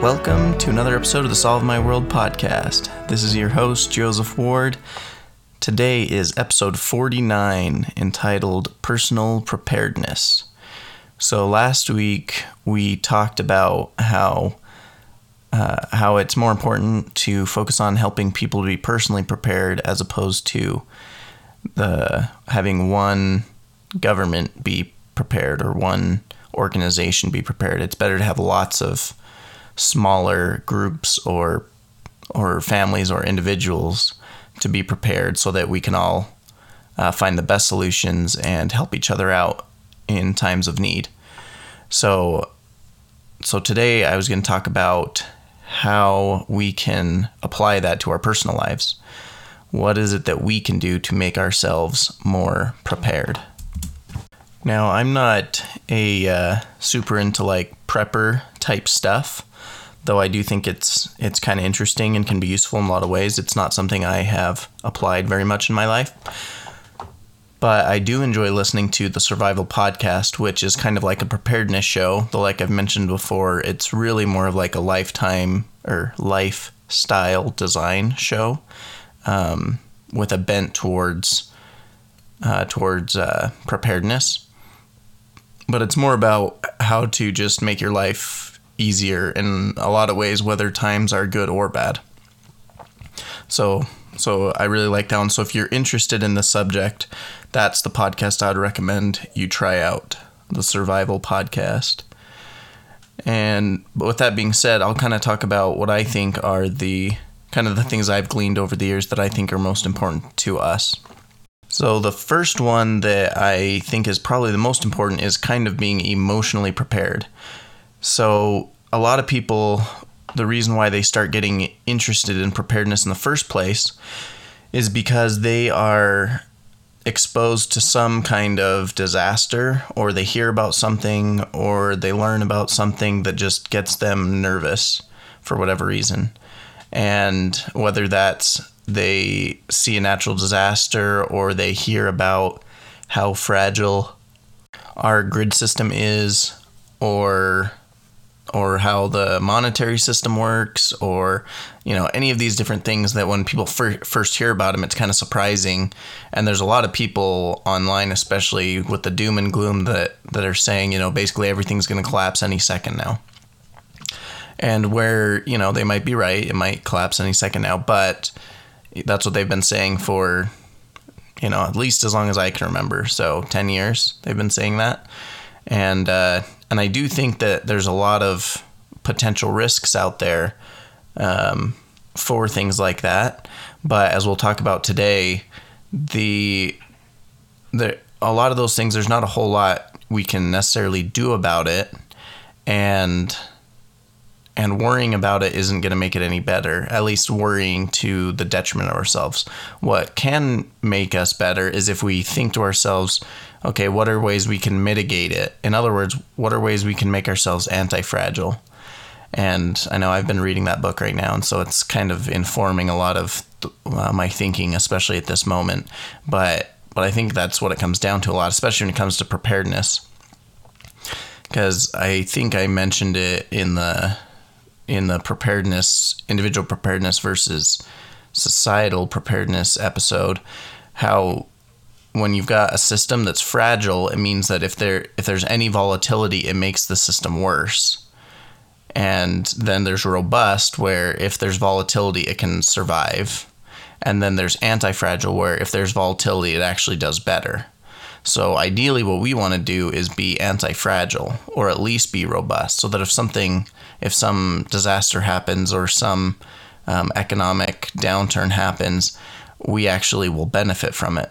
Welcome to another episode of the Solve My World podcast. This is your host, Joseph Ward. Today is episode 49 entitled Personal Preparedness. So, last week we talked about how. Uh, how it's more important to focus on helping people to be personally prepared as opposed to the having one government be prepared or one organization be prepared. It's better to have lots of smaller groups or or families or individuals to be prepared so that we can all uh, find the best solutions and help each other out in times of need. So so today I was going to talk about how we can apply that to our personal lives. What is it that we can do to make ourselves more prepared? Now, I'm not a uh, super into like prepper type stuff, though I do think it's it's kind of interesting and can be useful in a lot of ways. It's not something I have applied very much in my life. But I do enjoy listening to the Survival Podcast, which is kind of like a preparedness show. Though, like I've mentioned before, it's really more of like a lifetime or lifestyle design show um, with a bent towards uh, towards uh, preparedness. But it's more about how to just make your life easier in a lot of ways, whether times are good or bad. So, so I really like that one. So if you're interested in the subject, that's the podcast I'd recommend you try out, the Survival Podcast. And with that being said, I'll kind of talk about what I think are the kind of the things I've gleaned over the years that I think are most important to us. So, the first one that I think is probably the most important is kind of being emotionally prepared. So, a lot of people, the reason why they start getting interested in preparedness in the first place is because they are exposed to some kind of disaster or they hear about something or they learn about something that just gets them nervous for whatever reason. And whether that's they see a natural disaster or they hear about how fragile our grid system is or or how the monetary system works or you know any of these different things that when people fir- first hear about them it's kind of surprising. And there's a lot of people online especially with the doom and gloom that that are saying you know basically everything's going to collapse any second now. And where you know they might be right it might collapse any second now but that's what they've been saying for you know at least as long as i can remember. So 10 years they've been saying that. And uh, and i do think that there's a lot of potential risks out there um, for things like that. But as we'll talk about today the the a lot of those things there's not a whole lot we can necessarily do about it. And and worrying about it isn't going to make it any better, at least worrying to the detriment of ourselves. What can make us better is if we think to ourselves, okay, what are ways we can mitigate it? In other words, what are ways we can make ourselves anti fragile? And I know I've been reading that book right now, and so it's kind of informing a lot of uh, my thinking, especially at this moment. But but I think that's what it comes down to a lot, especially when it comes to preparedness. Because I think I mentioned it in the in the preparedness, individual preparedness versus societal preparedness episode, how when you've got a system that's fragile, it means that if there if there's any volatility, it makes the system worse. And then there's robust where if there's volatility, it can survive. And then there's anti-fragile where if there's volatility, it actually does better. So ideally, what we want to do is be anti-fragile, or at least be robust, so that if something, if some disaster happens or some um, economic downturn happens, we actually will benefit from it.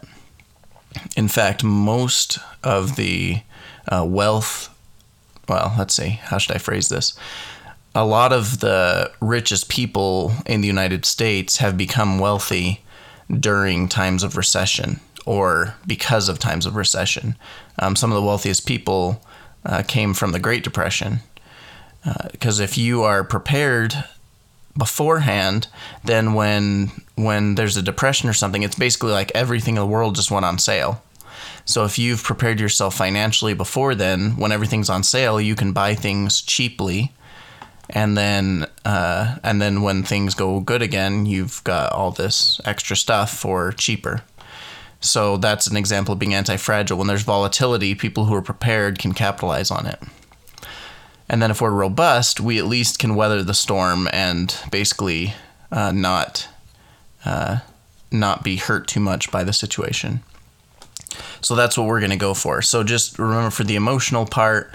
In fact, most of the uh, wealth, well, let's see, how should I phrase this? A lot of the richest people in the United States have become wealthy during times of recession or because of times of recession. Um, some of the wealthiest people uh, came from the Great Depression. Because uh, if you are prepared beforehand, then when when there's a depression or something, it's basically like everything in the world just went on sale. So if you've prepared yourself financially before then, when everything's on sale, you can buy things cheaply and then uh, and then when things go good again, you've got all this extra stuff for cheaper. So that's an example of being anti-fragile. When there's volatility, people who are prepared can capitalize on it. And then if we're robust, we at least can weather the storm and basically uh, not uh, not be hurt too much by the situation. So that's what we're going to go for. So just remember for the emotional part,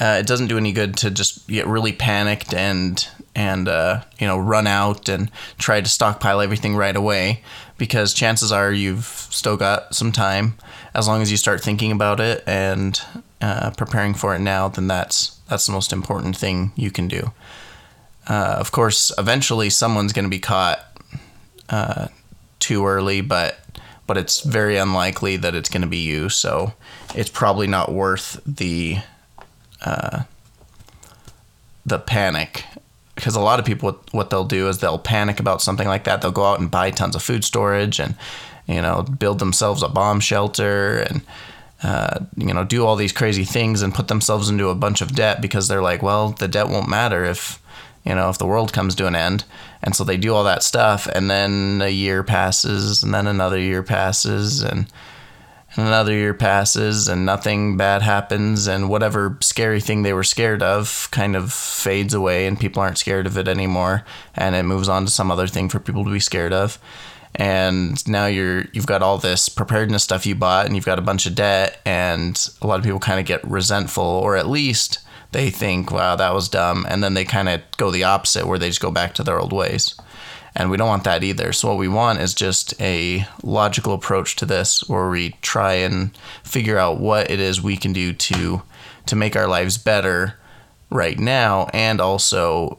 uh, it doesn't do any good to just get really panicked and and uh, you know run out and try to stockpile everything right away because chances are you've still got some time as long as you start thinking about it and uh, preparing for it now then that's that's the most important thing you can do. Uh, of course eventually someone's going to be caught uh, too early but but it's very unlikely that it's going to be you so it's probably not worth the uh, the panic. Because a lot of people what, what they'll do is they'll panic about something like that. They'll go out and buy tons of food storage and you know build themselves a bomb shelter and uh, you know do all these crazy things and put themselves into a bunch of debt because they're like well the debt won't matter if you know if the world comes to an end. And so they do all that stuff and then a year passes and then another year passes and and another year passes and nothing bad happens and whatever scary thing they were scared of kind of fades away and people aren't scared of it anymore and it moves on to some other thing for people to be scared of and now you're you've got all this preparedness stuff you bought and you've got a bunch of debt and a lot of people kind of get resentful or at least they think wow that was dumb and then they kind of go the opposite where they just go back to their old ways and we don't want that either. So, what we want is just a logical approach to this where we try and figure out what it is we can do to, to make our lives better right now and also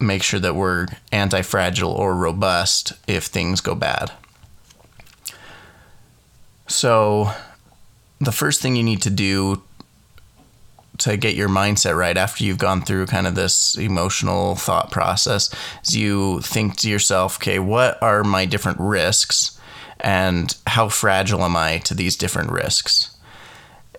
make sure that we're anti fragile or robust if things go bad. So, the first thing you need to do to get your mindset right after you've gone through kind of this emotional thought process is you think to yourself, okay, what are my different risks and how fragile am I to these different risks?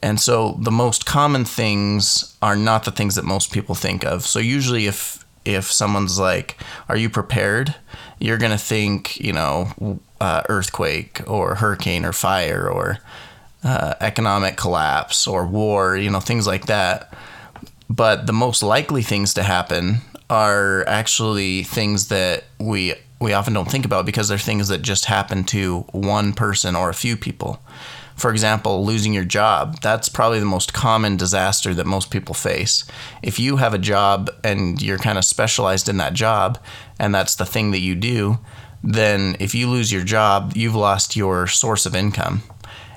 And so the most common things are not the things that most people think of. So usually if if someone's like, "Are you prepared?" you're to think, you know, uh, earthquake or hurricane or fire or uh, economic collapse or war, you know, things like that. But the most likely things to happen are actually things that we we often don't think about because they're things that just happen to one person or a few people. For example, losing your job. That's probably the most common disaster that most people face. If you have a job and you're kind of specialized in that job and that's the thing that you do, then if you lose your job, you've lost your source of income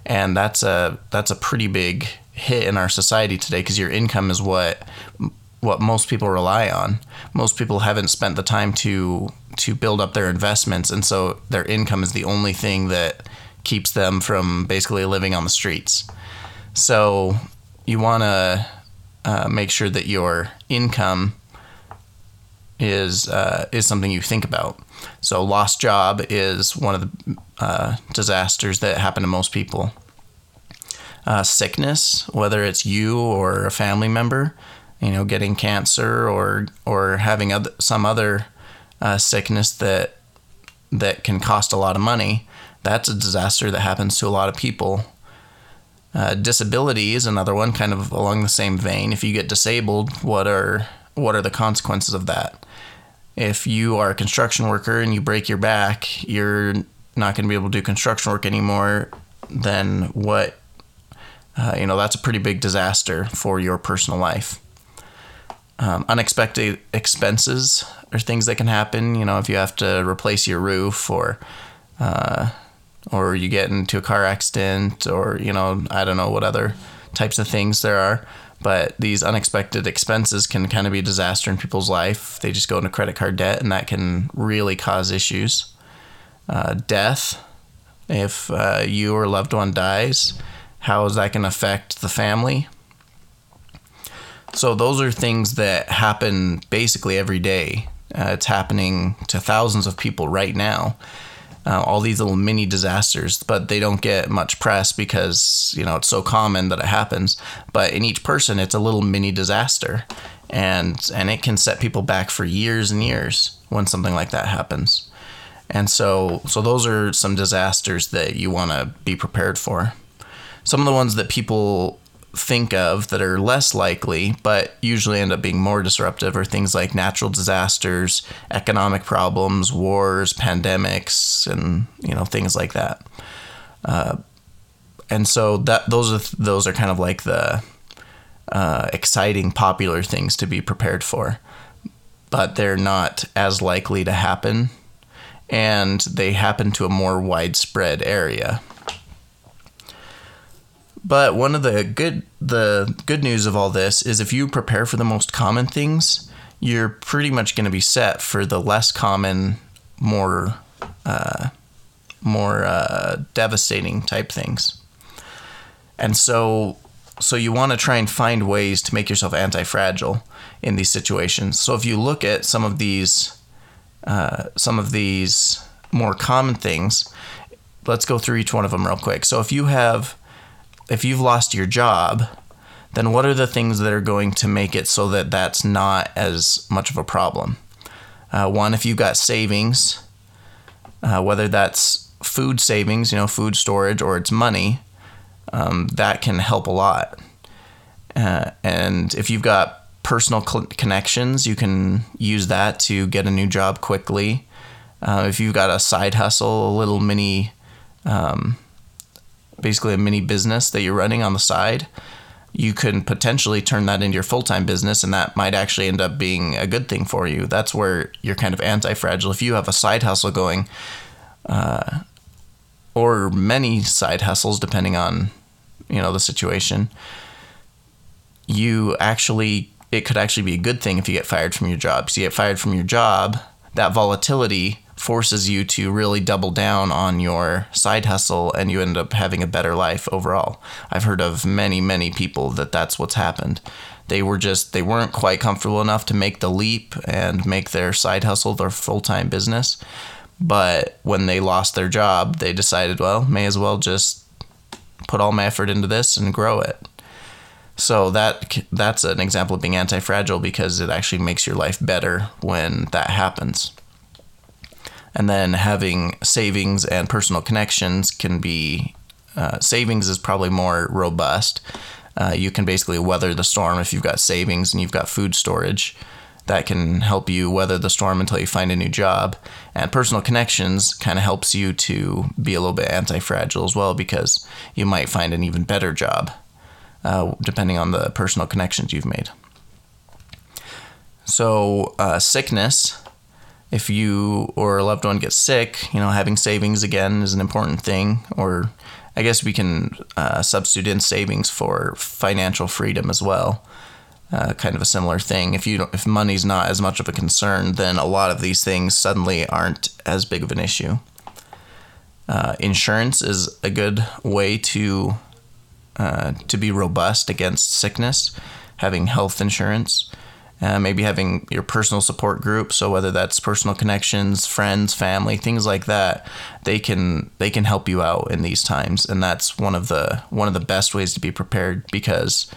and that's a that's a pretty big hit in our society today because your income is what what most people rely on. Most people haven't spent the time to to build up their investments, and so their income is the only thing that keeps them from basically living on the streets. So you want to uh, make sure that your income is uh, is something you think about. So lost job is one of the uh, disasters that happen to most people. Uh, sickness, whether it's you or a family member, you know, getting cancer or or having other, some other uh, sickness that that can cost a lot of money, that's a disaster that happens to a lot of people. Uh, disability is another one, kind of along the same vein. If you get disabled, what are what are the consequences of that? if you are a construction worker and you break your back, you're not going to be able to do construction work anymore. Then what? Uh, you know that's a pretty big disaster for your personal life. Um, unexpected expenses are things that can happen. You know, if you have to replace your roof or uh, or you get into a car accident or you know I don't know what other types of things there are but these unexpected expenses can kind of be a disaster in people's life. They just go into credit card debt, and that can really cause issues. Uh, death, if uh, you or loved one dies, how is that going to affect the family? So, those are things that happen basically every day. Uh, it's happening to thousands of people right now uh, all these little mini disasters, but they don't get much press because you know it's so common that it happens. But in each person, it's a little mini disaster, and and it can set people back for years and years when something like that happens. And so so those are some disasters that you want to be prepared for. Some of the ones that people think of that are less likely, but usually end up being more disruptive, are things like natural disasters, economic problems, wars, pandemics, and you know things like that. Uh, and so that those are those are kind of like the uh, exciting, popular things to be prepared for, but they're not as likely to happen, and they happen to a more widespread area. But one of the good the good news of all this is if you prepare for the most common things, you're pretty much going to be set for the less common, more uh, more uh, devastating type things. And so so you want to try and find ways to make yourself anti-fragile in these situations. So if you look at some of these uh, some of these more common things, let's go through each one of them real quick. So if you have if you've lost your job, then what are the things that are going to make it so that that's not as much of a problem? Uh, one, if you've got savings, uh, whether that's food savings, you know, food storage, or it's money, um, that can help a lot. Uh, and if you've got personal cl- connections, you can use that to get a new job quickly. Uh, if you've got a side hustle, a little mini um, basically a mini business that you're running on the side, you can potentially turn that into your full time business, and that might actually end up being a good thing for you. That's where you're kind of anti fragile. If you have a side hustle going, uh, or many side hustles, depending on you know the situation, you actually it could actually be a good thing if you get fired from your job. So you get fired from your job, that volatility forces you to really double down on your side hustle and you end up having a better life overall. I've heard of many, many people that that's what's happened. They were just, they weren't quite comfortable enough to make the leap and make their side hustle their full time business. But when they lost their job, they decided, well, may as well just put all my effort into this and grow it. So that that's an example of being anti-fragile because it actually makes your life better when that happens and then having savings and personal connections can be uh, savings is probably more robust. Uh, you can basically weather the storm if you've got savings and you've got food storage. That can help you weather the storm until you find a new job. And personal connections kind of helps you to be a little bit anti fragile as well because you might find an even better job uh, depending on the personal connections you've made. So, uh, sickness if you or a loved one gets sick, you know, having savings again is an important thing. Or I guess we can uh, substitute in savings for financial freedom as well. Uh, kind of a similar thing. If you if money's not as much of a concern, then a lot of these things suddenly aren't as big of an issue. Uh, insurance is a good way to uh, to be robust against sickness. Having health insurance uh, maybe having your personal support group. So whether that's personal connections friends family things like that they can they can help you out in these times. And that's one of the one of the best ways to be prepared because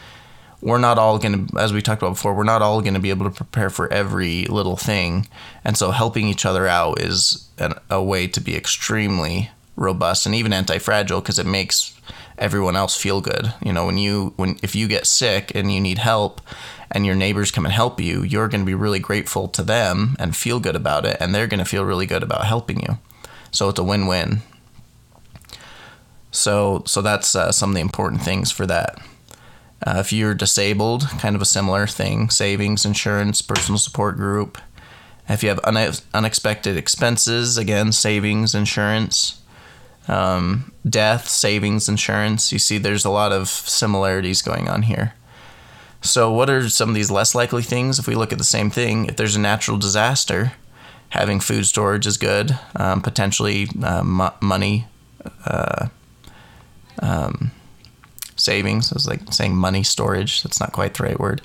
we're not all going to as we talked about before we're not all going to be able to prepare for every little thing. And so helping each other out is an, a way to be extremely robust and even anti-fragile because it makes everyone else feel good. You know when you when if you get sick and you need help and your neighbors come and help you, you're going to be really grateful to them and feel good about it, and they're going to feel really good about helping you. So it's a win-win. So so that's uh, some of the important things for that. Uh, if you're disabled, kind of a similar thing: savings, insurance, personal support group. If you have une- unexpected expenses, again, savings, insurance. Um, death, savings, insurance. You see, there's a lot of similarities going on here. So, what are some of these less likely things? If we look at the same thing, if there's a natural disaster, having food storage is good. Um, potentially, uh, money uh, um, savings. I was like saying money storage. That's not quite the right word.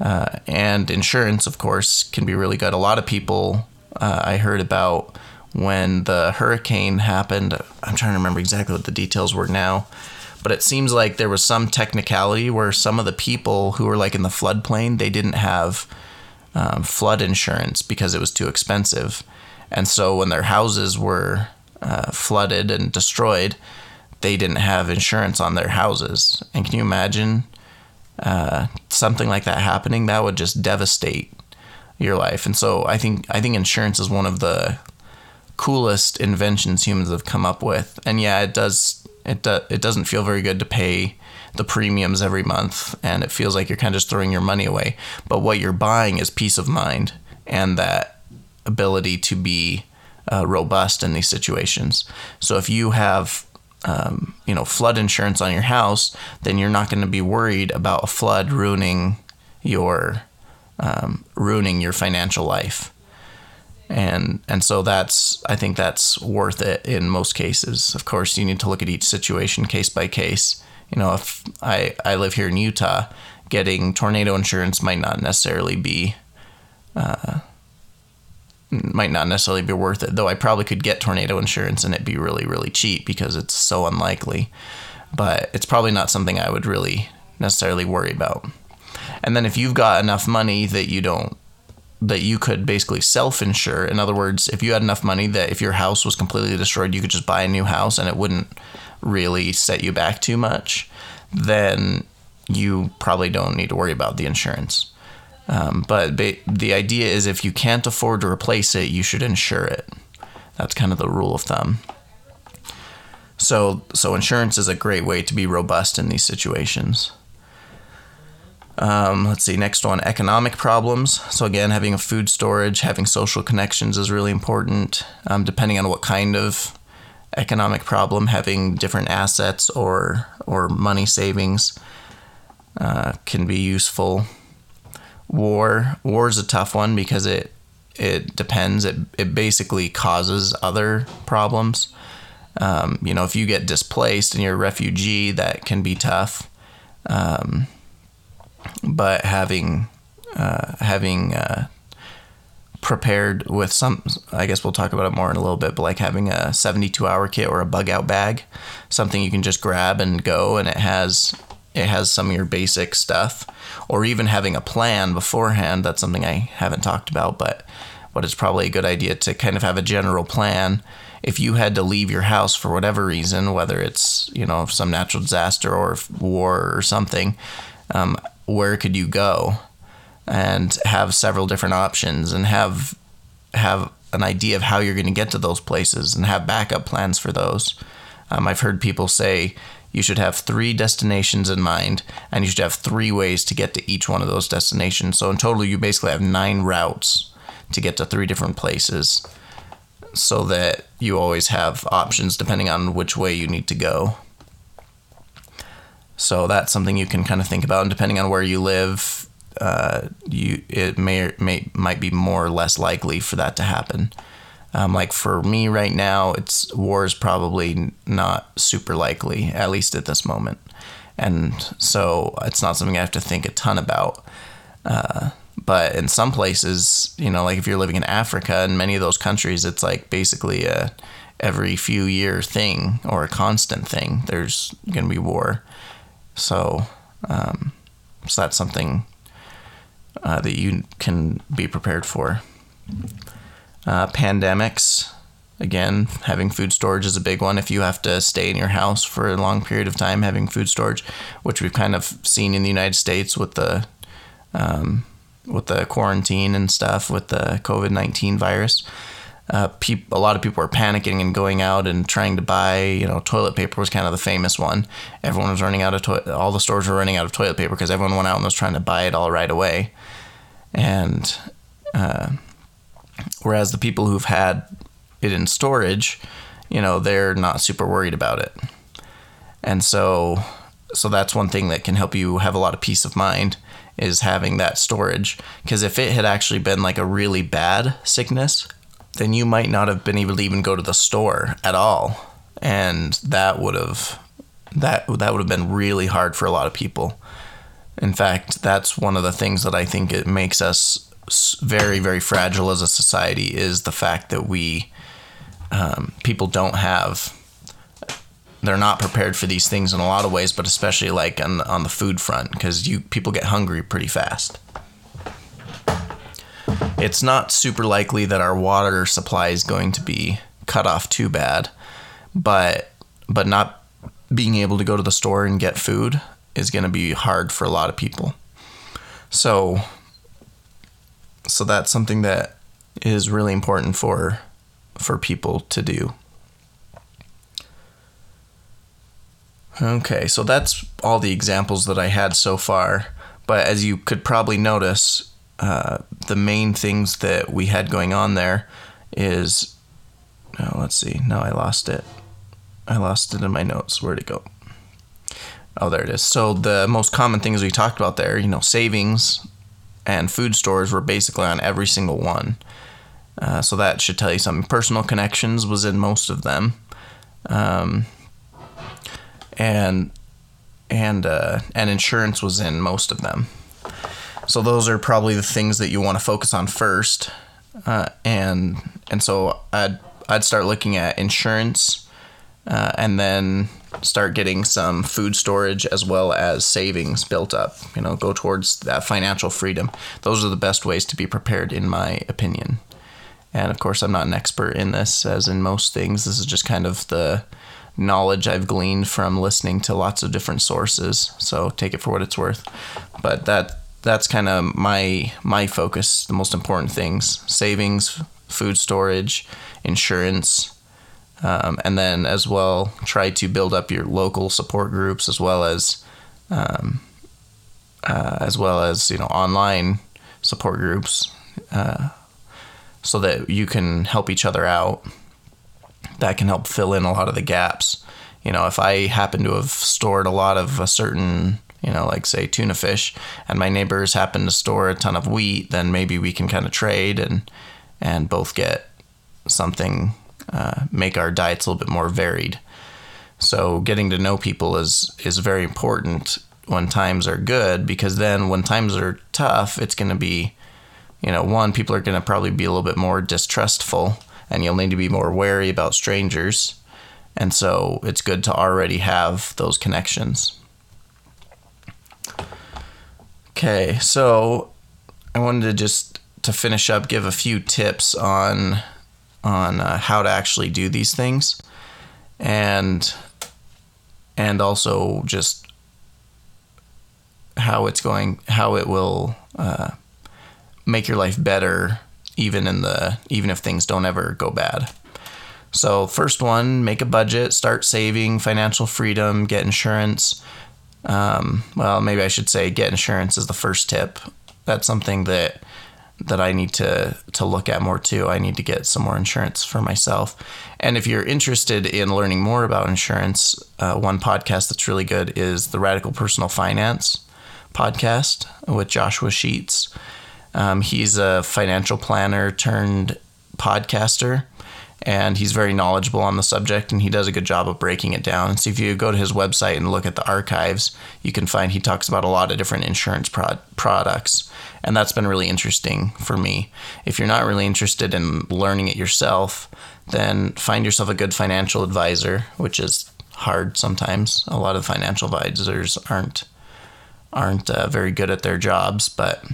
Uh, and insurance, of course, can be really good. A lot of people uh, I heard about when the hurricane happened. I'm trying to remember exactly what the details were now, but it seems like there was some technicality where some of the people who were like in the floodplain they didn't have um, flood insurance because it was too expensive, and so when their houses were uh, flooded and destroyed, they didn't have insurance on their houses. And can you imagine uh, something like that happening? That would just devastate your life. And so I think I think insurance is one of the coolest inventions humans have come up with. And yeah, it does it do, it doesn't feel very good to pay the premiums every month and it feels like you're kind of just throwing your money away. But what you're buying is peace of mind and that ability to be uh, robust in these situations. So if you have um, you know flood insurance on your house, then you're not going to be worried about a flood ruining your um, ruining your financial life. And and so that's I think that's worth it in most cases. Of course, you need to look at each situation case by case. You know, if I I live here in Utah, getting tornado insurance might not necessarily be uh, might not necessarily be worth it. Though I probably could get tornado insurance and it'd be really really cheap because it's so unlikely. But it's probably not something I would really necessarily worry about. And then if you've got enough money that you don't that you could basically self-insure. In other words, if you had enough money that if your house was completely destroyed, you could just buy a new house and it wouldn't really set you back too much, then you probably don't need to worry about the insurance. Um, but ba- the idea is if you can't afford to replace it, you should insure it. That's kind of the rule of thumb. So, so insurance is a great way to be robust in these situations. Um, let's see, next one economic problems. So, again, having a food storage, having social connections is really important. Um, depending on what kind of economic problem, having different assets or, or money savings uh, can be useful. War, war is a tough one because it it depends. It, it basically causes other problems. Um, you know, if you get displaced and you're a refugee, that can be tough. Um, but having uh, having uh, prepared with some i guess we'll talk about it more in a little bit but like having a 72 hour kit or a bug out bag something you can just grab and go and it has it has some of your basic stuff. Or even having a plan beforehand that's something i haven't talked about but but it's probably a good idea to kind of have a general plan. If you had to leave your house for whatever reason whether it's you know some natural disaster or war or something um, where could you go and have several different options and have have an idea of how you're going to get to those places and have backup plans for those. Um, I've heard people say you should have three destinations in mind and you should have three ways to get to each one of those destinations. So in total, you basically have nine routes to get to three different places so that you always have options depending on which way you need to go. So that's something you can kind of think about, and depending on where you live, uh, you it may may might be more or less likely for that to happen. Um, like for me right now, it's war is probably not super likely, at least at this moment, and so it's not something I have to think a ton about. Uh, but in some places, you know, like if you're living in Africa, in many of those countries, it's like basically a every few year thing or a constant thing. There's going to be war. So, um, so that's something uh, that you can be prepared for. Uh, pandemics, again, having food storage is a big one. If you have to stay in your house for a long period of time, having food storage, which we've kind of seen in the United States with the um, with the quarantine and stuff with the COVID nineteen virus uh, a lot of people were panicking and going out and trying to buy, you know, toilet paper was kind of the famous one. Everyone was running out of toilet, all the stores were running out of toilet paper because everyone went out and was trying to buy it all right away. And uh, whereas the people who've had it in storage, you know, they're not super worried about it. And so, so that's one thing that can help you have a lot of peace of mind is having that storage. Because if it had actually been like a really bad sickness, then you might not have been able to even go to the store at all. And that would have that that would have been really hard for a lot of people. In fact, that's one of the things that I think it makes us very very fragile as a society is the fact that we um, people don't have they're not prepared for these things in a lot of ways, but especially like on the, on the food front because you people get hungry pretty fast. It's not super likely that our water supply is going to be cut off too bad, but but not being able to go to the store and get food is going to be hard for a lot of people. So so that's something that is really important for for people to do. Okay, so that's all the examples that I had so far. But as you could probably notice, uh, the main things that we had going on there is. Oh, let's see. No, I lost it. I lost it in my notes. Where'd it go? Oh, there it is. So the most common things we talked about there, you know, savings and food stores were basically on every single one. Uh, so that should tell you something. Personal connections was in most of them. Um, and and uh, and insurance was in most of them. So those are probably the things that you want to focus on first, uh, and and so I'd I'd start looking at insurance, uh, and then start getting some food storage as well as savings built up. You know, go towards that financial freedom. Those are the best ways to be prepared, in my opinion. And of course, I'm not an expert in this, as in most things. This is just kind of the knowledge I've gleaned from listening to lots of different sources. So take it for what it's worth. But that that's kind of my my focus. The most important things: savings, food storage, insurance, um, and then as well try to build up your local support groups as well as um, uh, as well as you know online support groups uh, so that you can help each other out that can help fill in a lot of the gaps. You know, if I happen to have stored a lot of a certain, you know, like say tuna fish, and my neighbors happen to store a ton of wheat, then maybe we can kind of trade and and both get something, uh, make our diets a little bit more varied. So getting to know people is is very important when times are good because then when times are tough, it's going to be, you know, one people are going to probably be a little bit more distrustful and you'll need to be more wary about strangers. And so it's good to already have those connections. Okay, so I wanted to just to finish up give a few tips on on uh, how to actually do these things and and also just how it's going how it will uh, make your life better even in the even if things don't ever go bad. So first one, make a budget, start saving, financial freedom, get insurance. Um, well, maybe I should say get insurance is the first tip. That's something that that I need to to look at more too. I need to get some more insurance for myself. And if you're interested in learning more about insurance, uh, one podcast that's really good is the Radical Personal Finance podcast with Joshua Sheats. Um, he's a financial planner turned podcaster, and he's very knowledgeable on the subject, and he does a good job of breaking it down. And so, if you go to his website and look at the archives, you can find he talks about a lot of different insurance prod- products, and that's been really interesting for me. If you're not really interested in learning it yourself, then find yourself a good financial advisor, which is hard sometimes. A lot of financial advisors aren't aren't uh, very good at their jobs, but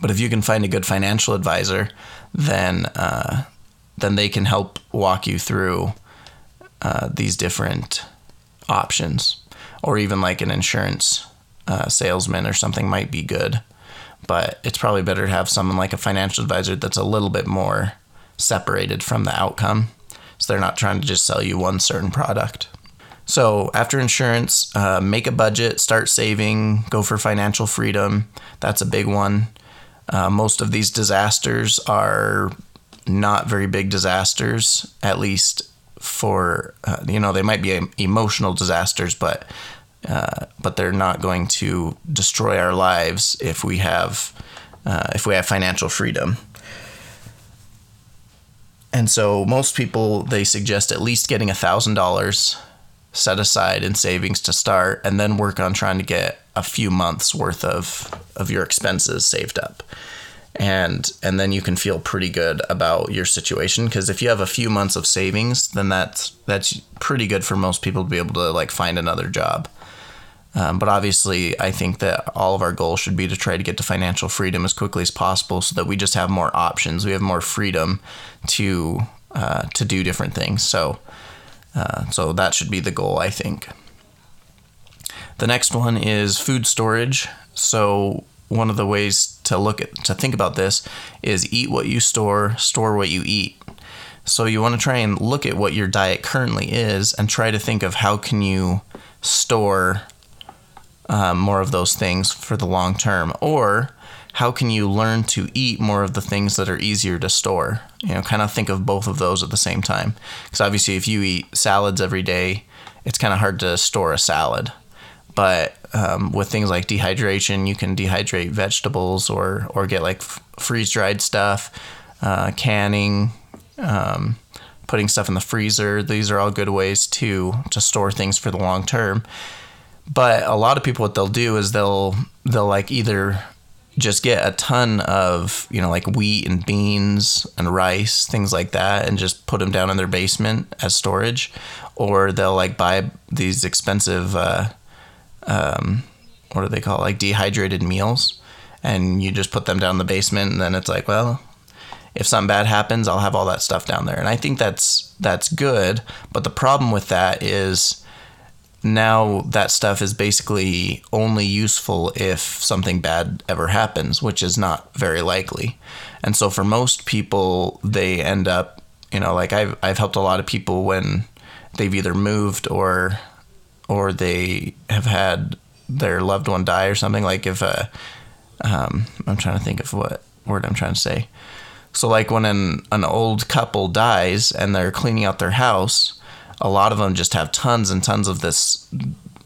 but if you can find a good financial advisor, then uh, then they can help walk you through uh, these different options, or even like an insurance uh, salesman or something might be good. But it's probably better to have someone like a financial advisor that's a little bit more separated from the outcome, so they're not trying to just sell you one certain product. So after insurance, uh, make a budget, start saving, go for financial freedom. That's a big one. Uh, most of these disasters are not very big disasters, at least for uh, you know they might be emotional disasters, but uh, but they're not going to destroy our lives if we have uh, if we have financial freedom. And so most people they suggest at least getting a thousand dollars set aside in savings to start, and then work on trying to get a few months worth of of your expenses saved up. And and then you can feel pretty good about your situation. Because if you have a few months of savings then that's that's pretty good for most people to be able to like find another job. Um, but obviously i think that all of our goals should be to try to get to financial freedom as quickly as possible so that we just have more options. We have more freedom to uh, to do different things. So uh, so that should be the goal i think. The next one is food storage. So one of the ways to look at to think about this is eat what you store, store what you eat. So you want to try and look at what your diet currently is and try to think of how can you store um, more of those things for the long term, or how can you learn to eat more of the things that are easier to store? You know, kind of think of both of those at the same time. Because obviously, if you eat salads every day, it's kind of hard to store a salad. But um, with things like dehydration, you can dehydrate vegetables or or get like f- freeze dried stuff, uh, canning, um, putting stuff in the freezer. These are all good ways to to store things for the long term. But a lot of people, what they'll do is they'll they'll like either just get a ton of you know like wheat and beans and rice things like that and just put them down in their basement as storage or they'll like buy these expensive uh, um, what do they call it? like dehydrated meals, and you just put them down in the basement, and then it's like, well, if something bad happens, I'll have all that stuff down there, and I think that's that's good. But the problem with that is now that stuff is basically only useful if something bad ever happens, which is not very likely. And so for most people, they end up, you know, like I've I've helped a lot of people when they've either moved or or they have had their loved one die or something. Like if a, uh, um, I'm trying to think of what word I'm trying to say. So like when an an old couple dies and they're cleaning out their house, a lot of them just have tons and tons of this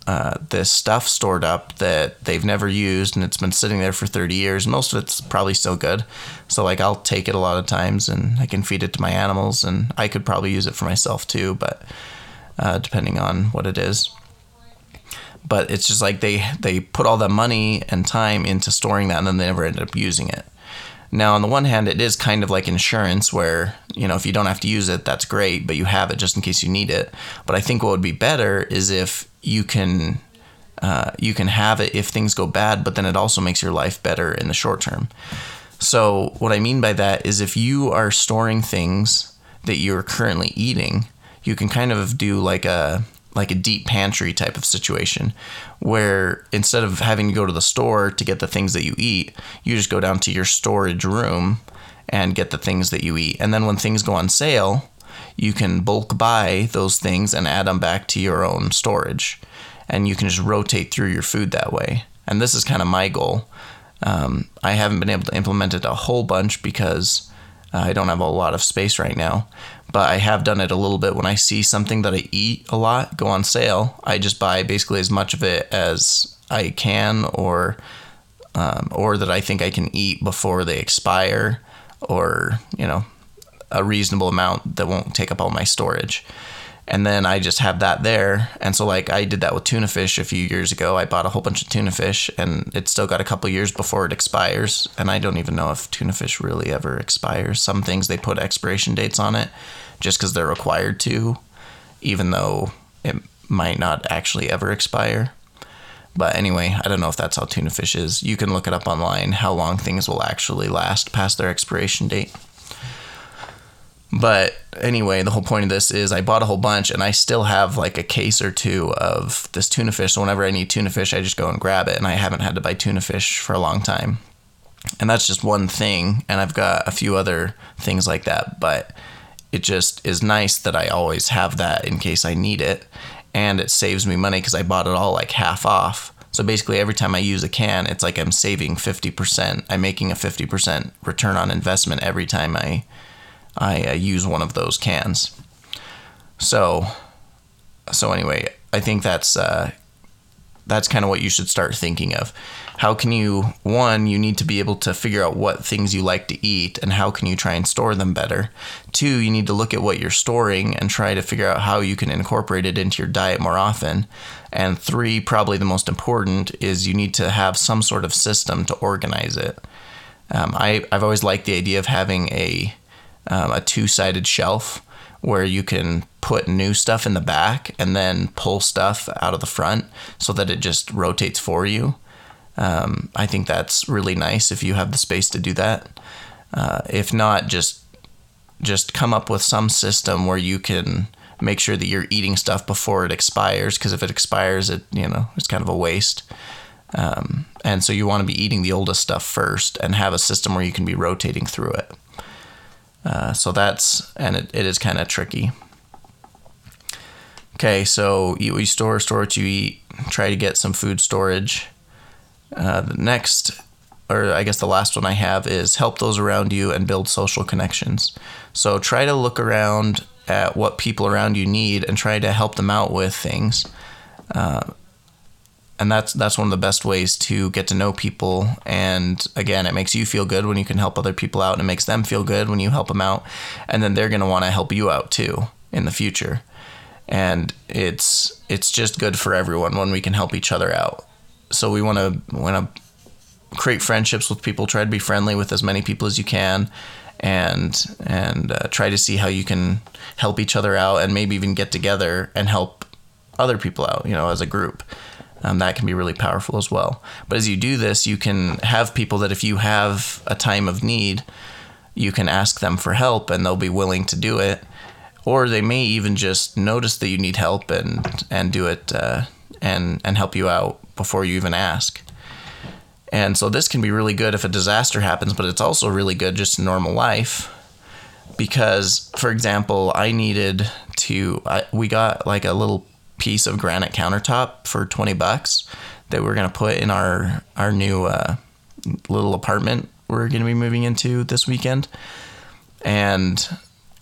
uh, this stuff stored up that they've never used and it's been sitting there for 30 years. Most of it's probably still good. So like I'll take it a lot of times and I can feed it to my animals and I could probably use it for myself too, but uh, depending on what it is but it's just like they they put all the money and time into storing that and then they never ended up using it. Now on the one hand it is kind of like insurance where you know if you don't have to use it that's great but you have it just in case you need it. But i think what would be better is if you can uh, you can have it if things go bad but then it also makes your life better in the short term. So what i mean by that is if you are storing things that you're currently eating you can kind of do like a like a deep pantry type of situation where instead of having to go to the store to get the things that you eat, you just go down to your storage room and get the things that you eat. And then when things go on sale, you can bulk buy those things and add them back to your own storage. And you can just rotate through your food that way. And this is kind of my goal. Um, I haven't been able to implement it a whole bunch because I don't have a lot of space right now but I have done it a little bit when I see something that I eat a lot go on sale. I just buy basically as much of it as I can, or um, or that I think I can eat before they expire, or you know, a reasonable amount that won't take up all my storage and then I just have that there. And so like I did that with tuna fish a few years ago. I bought a whole bunch of tuna fish and it's still got a couple years before it expires. And I don't even know if tuna fish really ever expires. Some things they put expiration dates on it just because they're required to, even though it might not actually ever expire. But anyway, I don't know if that's how tuna fish is. You can look it up online how long things will actually last past their expiration date. But anyway, the whole point of this is I bought a whole bunch and I still have like a case or two of this tuna fish. So whenever I need tuna fish, I just go and grab it. And I haven't had to buy tuna fish for a long time. And that's just one thing. And I've got a few other things like that. But it just is nice that I always have that in case I need it. And it saves me money because I bought it all like half off. So basically, every time I use a can, it's like I'm saving 50%. I'm making a 50% return on investment every time I I uh, use one of those cans. So, so anyway, I think that's uh, that's kind of what you should start thinking of. How can you one, you need to be able to figure out what things you like to eat and how can you try and store them better. Two, you need to look at what you're storing and try to figure out how you can incorporate it into your diet more often. And three, probably the most important is you need to have some sort of system to organize it. Um, I I've always liked the idea of having a um, a two sided shelf where you can put new stuff in the back and then pull stuff out of the front so that it just rotates for you. Um, I think that's really nice if you have the space to do that. Uh, if not, just just come up with some system where you can make sure that you're eating stuff before it expires because if it expires it you know it's kind of a waste um, and so you want to be eating the oldest stuff first and have a system where you can be rotating through it uh, so that's and it, it is kind of tricky okay so you, store store what you eat try to get some food storage uh, the next or I guess the last one I have is help those around you and build social connections. So try to look around at what people around you need and try to help them out with things. Uh, and that's that's one of the best ways to get to know people. And again, it makes you feel good when you can help other people out, and it makes them feel good when you help them out. And then they're going to want to help you out too in the future. And it's it's just good for everyone when we can help each other out. So we want to want to create friendships with people. Try to be friendly with as many people as you can, and and uh, try to see how you can help each other out, and maybe even get together and help other people out. You know, as a group. Um, that can be really powerful as well. But as you do this, you can have people that if you have a time of need, you can ask them for help and they'll be willing to do it. Or they may even just notice that you need help and, and do it uh, and, and help you out before you even ask. And so this can be really good if a disaster happens, but it's also really good just in normal life. Because, for example, I needed to, I, we got like a little piece of granite countertop for 20 bucks that we're going to put in our, our new uh, little apartment we're going to be moving into this weekend. And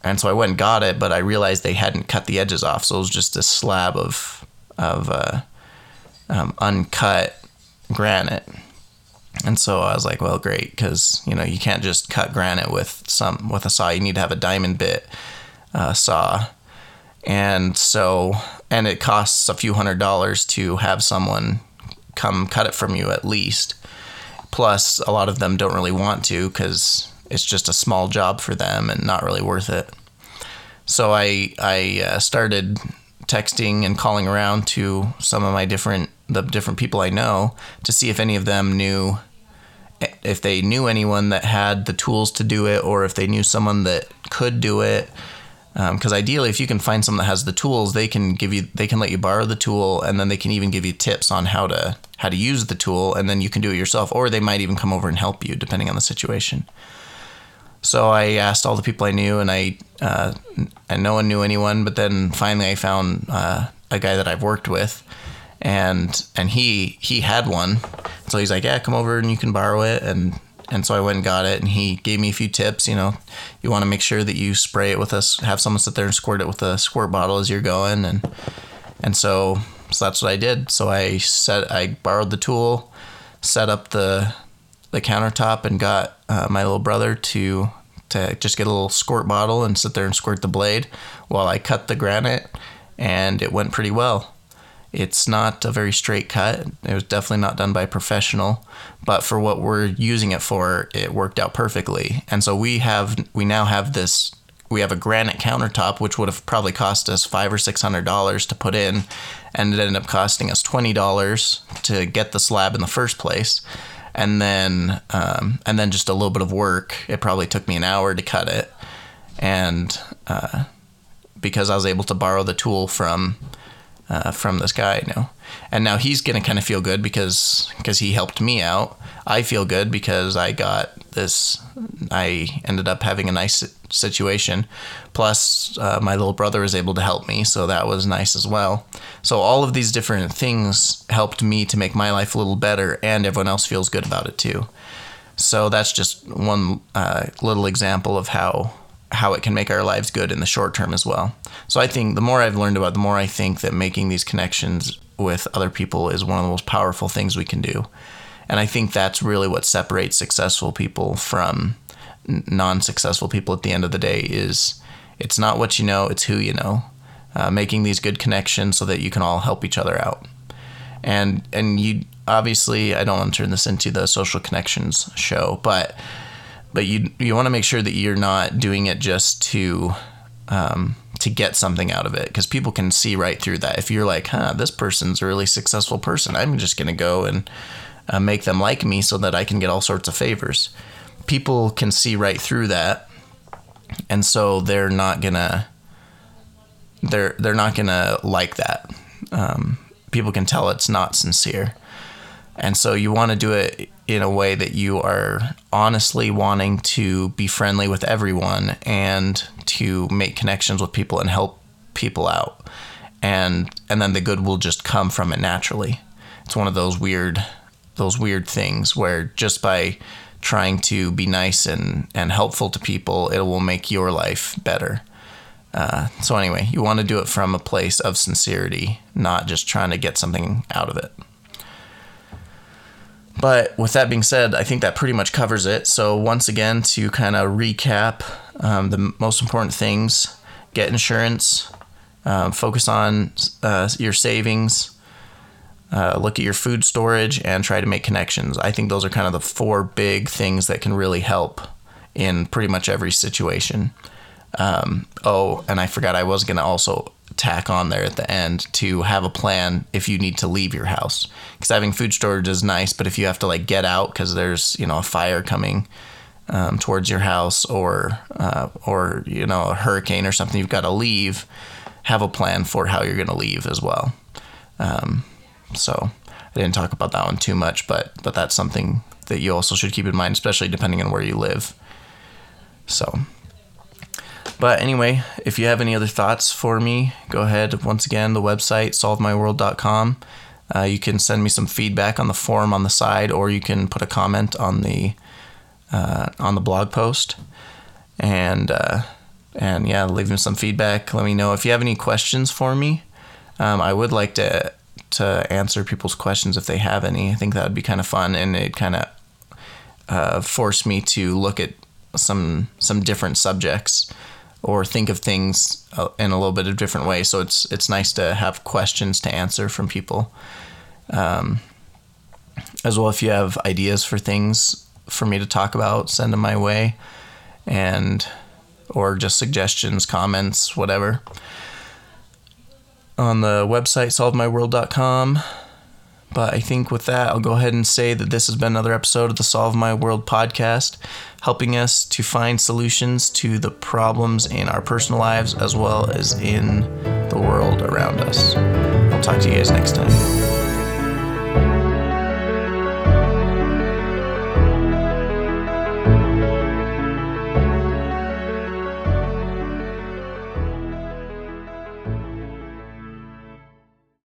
and so I went and got it, but I realized they hadn't cut the edges off, so it was just a slab of of uh, um, uncut granite. And so I was like, well, great, because you know you can't just cut granite with some with a saw. You need to have a diamond bit uh, saw, and so and it costs a few hundred dollars to have someone come cut it from you at least. Plus, a lot of them don't really want to because it's just a small job for them and not really worth it. So I I uh, started texting and calling around to some of my different the different people I know to see if any of them knew if they knew anyone that had the tools to do it or if they knew someone that could do it because um, ideally if you can find someone that has the tools they can give you they can let you borrow the tool and then they can even give you tips on how to how to use the tool and then you can do it yourself or they might even come over and help you depending on the situation. So i asked all the people i knew and i uh, and no one knew anyone but then finally i found uh, a guy that i've worked with and and he he had one. So he's like yeah come over and you can borrow it and and so I went and got it and he gave me a few tips you know. You want to make sure that you spray it with us have someone sit there and squirt it with a squirt bottle as you're going and and so so that's what I did. So I set I borrowed the tool set up the the countertop and got uh, my little brother to to just get a little squirt bottle and sit there and squirt the blade while I cut the granite and it went pretty well it's not a very straight cut. It was definitely not done by a professional, but for what we're using it for, it worked out perfectly. And so we have we now have this we have a granite countertop which would have probably cost us 5 or 600 dollars to put in and it ended up costing us 20 dollars to get the slab in the first place. And then um, and then just a little bit of work. It probably took me an hour to cut it. And uh, because I was able to borrow the tool from uh, from this guy know. And now he's gonna kind of feel good because because he helped me out. I feel good because i got this i ended up having a nice situation. Plus uh, my little brother was able to help me so that was nice as well. So all of these different things helped me to make my life a little better and everyone else feels good about it too. So that's just one uh, little example of how how it can make our lives good in the short term as well. So I think the more I've learned about, it, the more I think that making these connections with other people is one of the most powerful things we can do. And I think that's really what separates successful people from non-successful people at the end of the day is it's not what you know, it's who you know. Uh, making these good connections so that you can all help each other out. And and you obviously, I don't want to turn this into the social connections show, but but you you want to make sure that you're not doing it just to um, to get something out of it because people can see right through that. If you're like, huh, this person's a really successful person, I'm just gonna go and uh, make them like me so that I can get all sorts of favors. People can see right through that, and so they're not gonna they're they're not gonna like that. Um, people can tell it's not sincere, and so you want to do it in a way that you are honestly wanting to be friendly with everyone and to make connections with people and help people out. And and then the good will just come from it naturally. It's one of those weird those weird things where just by trying to be nice and and helpful to people it will make your life better. Uh, so anyway you want to do it from a place of sincerity not just trying to get something out of it but with that being said, I think that pretty much covers it. So, once again, to kind of recap um, the most important things get insurance, um, focus on uh, your savings, uh, look at your food storage, and try to make connections. I think those are kind of the four big things that can really help in pretty much every situation. Um, oh, and I forgot I was going to also tack on there at the end to have a plan if you need to leave your house. Because having food storage is nice but if you have to like get out because there's you know a fire coming um, towards your house or uh, or you know a hurricane or something you've got to leave have a plan for how you're going to leave as well. Um, so i didn't talk about that one too much but but that's something that you also should keep in mind especially depending on where you live. So but anyway, if you have any other thoughts for me, go ahead. Once again, the website, solvemyworld.com. Uh, you can send me some feedback on the forum on the side, or you can put a comment on the uh, on the blog post. And uh, and yeah, leave me some feedback. Let me know if you have any questions for me. Um, I would like to to answer people's questions if they have any. I think that would be kind of fun, and it kind of uh, force me to look at some some different subjects or think of things uh, in a little bit of different way. So it's it's nice to have questions to answer from people. Um, as well, if you have ideas for things for me to talk about, send them my way, and or just suggestions, comments, whatever. On the website solvemyworld.com. But I think with that, I'll go ahead and say that this has been another episode of the Solve My World podcast, helping us to find solutions to the problems in our personal lives as well as in the world around us. I'll talk to you guys next time.